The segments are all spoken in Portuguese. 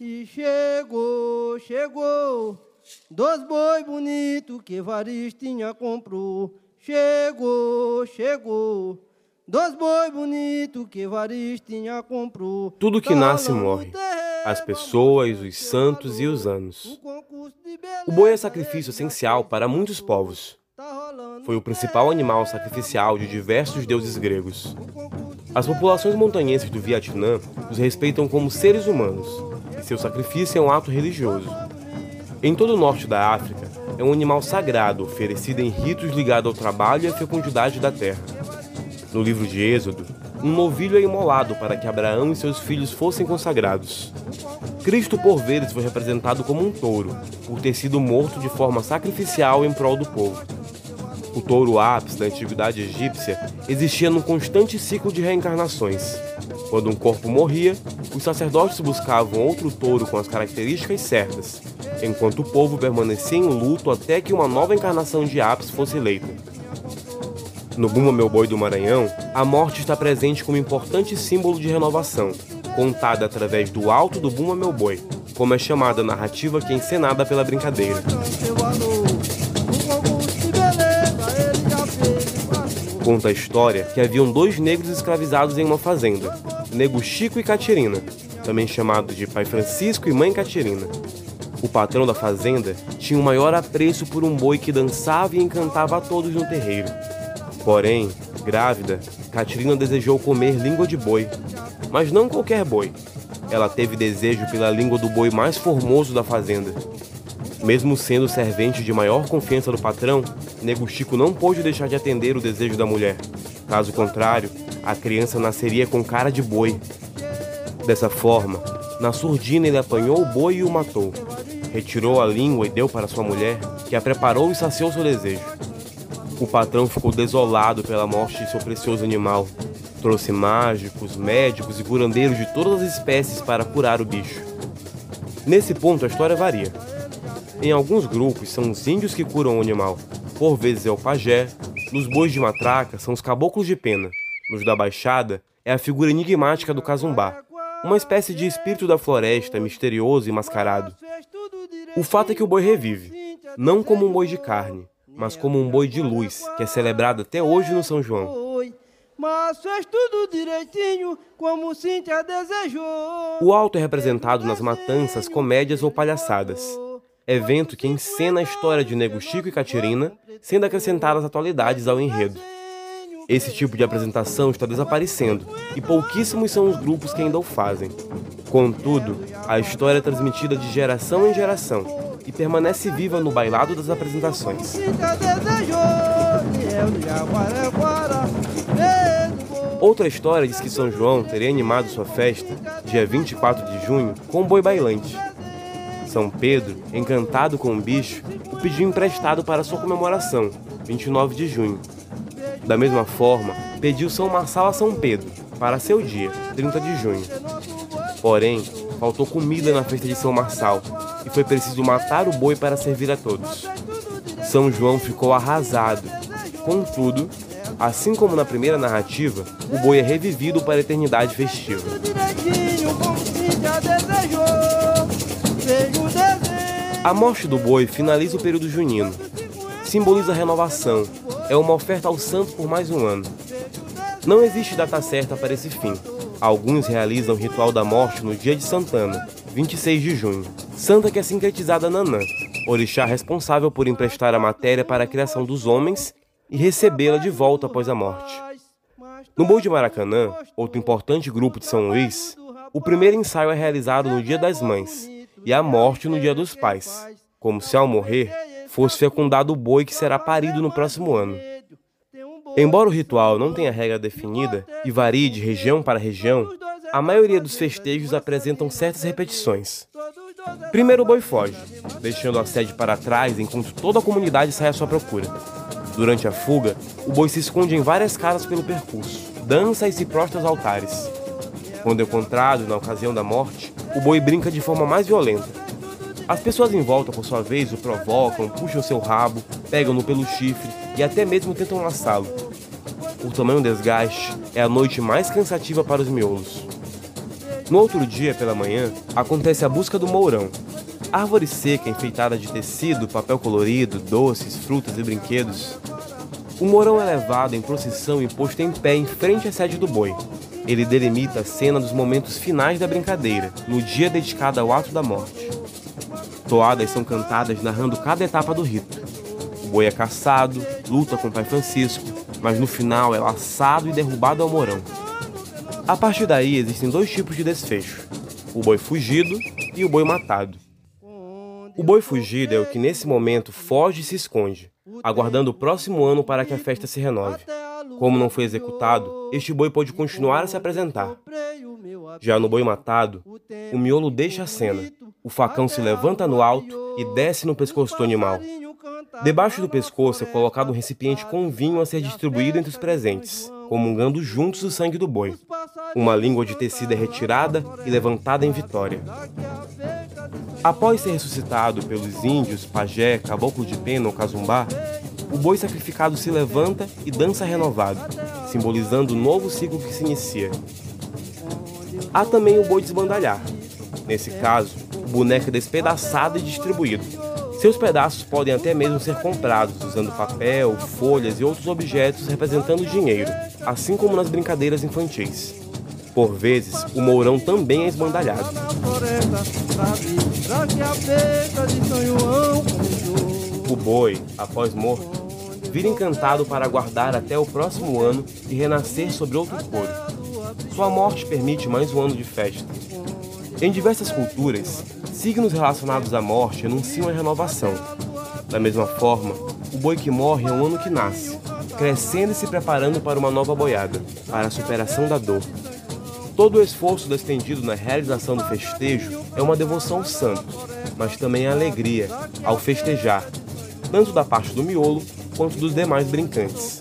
E chegou, chegou, dois boi bonito que Varistinha comprou. Chegou, chegou, dois boi bonito que Varistinha comprou. Tudo que nasce morre. As pessoas, os santos e os anos. O boi é sacrifício essencial para muitos povos. Foi o principal animal sacrificial de diversos deuses gregos. As populações montanhenses do Vietnã os respeitam como seres humanos, e seu sacrifício é um ato religioso. Em todo o norte da África, é um animal sagrado oferecido em ritos ligados ao trabalho e à fecundidade da terra. No livro de Êxodo, um novilho é imolado para que Abraão e seus filhos fossem consagrados. Cristo, por vezes, foi representado como um touro, por ter sido morto de forma sacrificial em prol do povo. O touro ápice da antiguidade egípcia existia num constante ciclo de reencarnações. Quando um corpo morria, os sacerdotes buscavam outro touro com as características certas, enquanto o povo permanecia em luto até que uma nova encarnação de ápice fosse eleita. No Bumba Meu Boi do Maranhão, a morte está presente como importante símbolo de renovação, contada através do alto do Bumba Meu Boi, como é chamada a narrativa que é encenada pela brincadeira. Conta a história que haviam dois negros escravizados em uma fazenda, Nego Chico e Catirina, também chamados de Pai Francisco e Mãe Catirina. O patrão da fazenda tinha o maior apreço por um boi que dançava e encantava a todos no terreiro. Porém, grávida, Catirina desejou comer língua de boi, mas não qualquer boi. Ela teve desejo pela língua do boi mais formoso da fazenda. Mesmo sendo servente de maior confiança do patrão, Nego Chico não pôde deixar de atender o desejo da mulher. Caso contrário, a criança nasceria com cara de boi. Dessa forma, na surdina ele apanhou o boi e o matou. Retirou a língua e deu para sua mulher, que a preparou e saciou seu desejo. O patrão ficou desolado pela morte de seu precioso animal. Trouxe mágicos, médicos e curandeiros de todas as espécies para curar o bicho. Nesse ponto a história varia. Em alguns grupos são os índios que curam o animal, por vezes é o pajé, nos bois de matraca são os caboclos de pena, nos da baixada é a figura enigmática do casumbá, uma espécie de espírito da floresta misterioso e mascarado. O fato é que o boi revive, não como um boi de carne, mas como um boi de luz, que é celebrado até hoje no São João. Mas fez tudo direitinho, como Cíntia desejou. O alto é representado nas matanças, comédias ou palhaçadas evento que encena a história de Nego Chico e Catirina, sendo acrescentadas atualidades ao enredo. Esse tipo de apresentação está desaparecendo e pouquíssimos são os grupos que ainda o fazem. Contudo, a história é transmitida de geração em geração e permanece viva no bailado das apresentações. Outra história diz que São João teria animado sua festa, dia 24 de junho, com boi bailante. São Pedro, encantado com o bicho, o pediu emprestado para sua comemoração, 29 de junho. Da mesma forma, pediu São Marçal a São Pedro, para seu dia, 30 de junho. Porém, faltou comida na festa de São Marçal e foi preciso matar o boi para servir a todos. São João ficou arrasado. Contudo, assim como na primeira narrativa, o boi é revivido para a eternidade festiva. A morte do boi finaliza o período junino. Simboliza a renovação. É uma oferta ao santo por mais um ano. Não existe data certa para esse fim. Alguns realizam o ritual da morte no dia de Santana, 26 de junho. Santa que é sincretizada Nanã, orixá responsável por emprestar a matéria para a criação dos homens e recebê-la de volta após a morte. No Boi de Maracanã, outro importante grupo de São Luís, o primeiro ensaio é realizado no Dia das Mães, e a morte no dia dos pais, como se ao morrer fosse fecundado o boi que será parido no próximo ano. Embora o ritual não tenha regra definida e varie de região para região, a maioria dos festejos apresentam certas repetições. Primeiro o boi foge, deixando a sede para trás enquanto toda a comunidade sai à sua procura. Durante a fuga, o boi se esconde em várias casas pelo percurso, dança e se prostra aos altares. Quando encontrado na ocasião da morte, o boi brinca de forma mais violenta. As pessoas em volta, por sua vez, o provocam, puxam seu rabo, pegam-no pelo chifre e até mesmo tentam laçá-lo. Por tamanho desgaste, é a noite mais cansativa para os miolos. No outro dia, pela manhã, acontece a busca do mourão. Árvore seca enfeitada de tecido, papel colorido, doces, frutas e brinquedos. O mourão é levado em procissão e posto em pé em frente à sede do boi. Ele delimita a cena dos momentos finais da brincadeira, no dia dedicado ao ato da morte. Toadas são cantadas narrando cada etapa do rito. O boi é caçado, luta com o pai Francisco, mas no final é laçado e derrubado ao morão. A partir daí existem dois tipos de desfecho: o boi fugido e o boi matado. O boi fugido é o que nesse momento foge e se esconde, aguardando o próximo ano para que a festa se renove. Como não foi executado, este boi pode continuar a se apresentar. Já no boi matado, o miolo deixa a cena, o facão se levanta no alto e desce no pescoço do animal. Debaixo do pescoço é colocado um recipiente com vinho a ser distribuído entre os presentes, comungando juntos o sangue do boi. Uma língua de tecido é retirada e levantada em vitória. Após ser ressuscitado pelos índios, pajé, caboclo de pena ou cazumbá, o boi sacrificado se levanta e dança renovado, simbolizando o novo ciclo que se inicia. Há também o boi desbandalhar. Nesse caso, o boneco é despedaçado e distribuído. Seus pedaços podem até mesmo ser comprados usando papel, folhas e outros objetos representando dinheiro, assim como nas brincadeiras infantis. Por vezes, o mourão também é esbandalhado. O boi, após morto, vira encantado para aguardar até o próximo ano e renascer sobre outro couro. Sua morte permite mais um ano de festa. Em diversas culturas, signos relacionados à morte anunciam a renovação. Da mesma forma, o boi que morre é um ano que nasce, crescendo e se preparando para uma nova boiada, para a superação da dor. Todo o esforço despendido na realização do festejo é uma devoção ao santo, mas também a alegria ao festejar, tanto da parte do miolo quanto dos demais brincantes.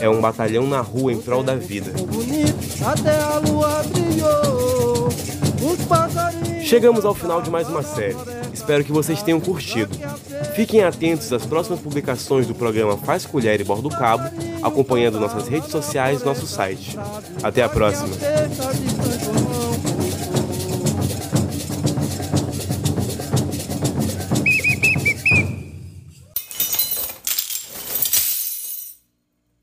É um batalhão na rua em prol da vida. Chegamos ao final de mais uma série. Espero que vocês tenham curtido. Fiquem atentos às próximas publicações do programa Faz Colher e Bordo Cabo, acompanhando nossas redes sociais e nosso site. Até a próxima!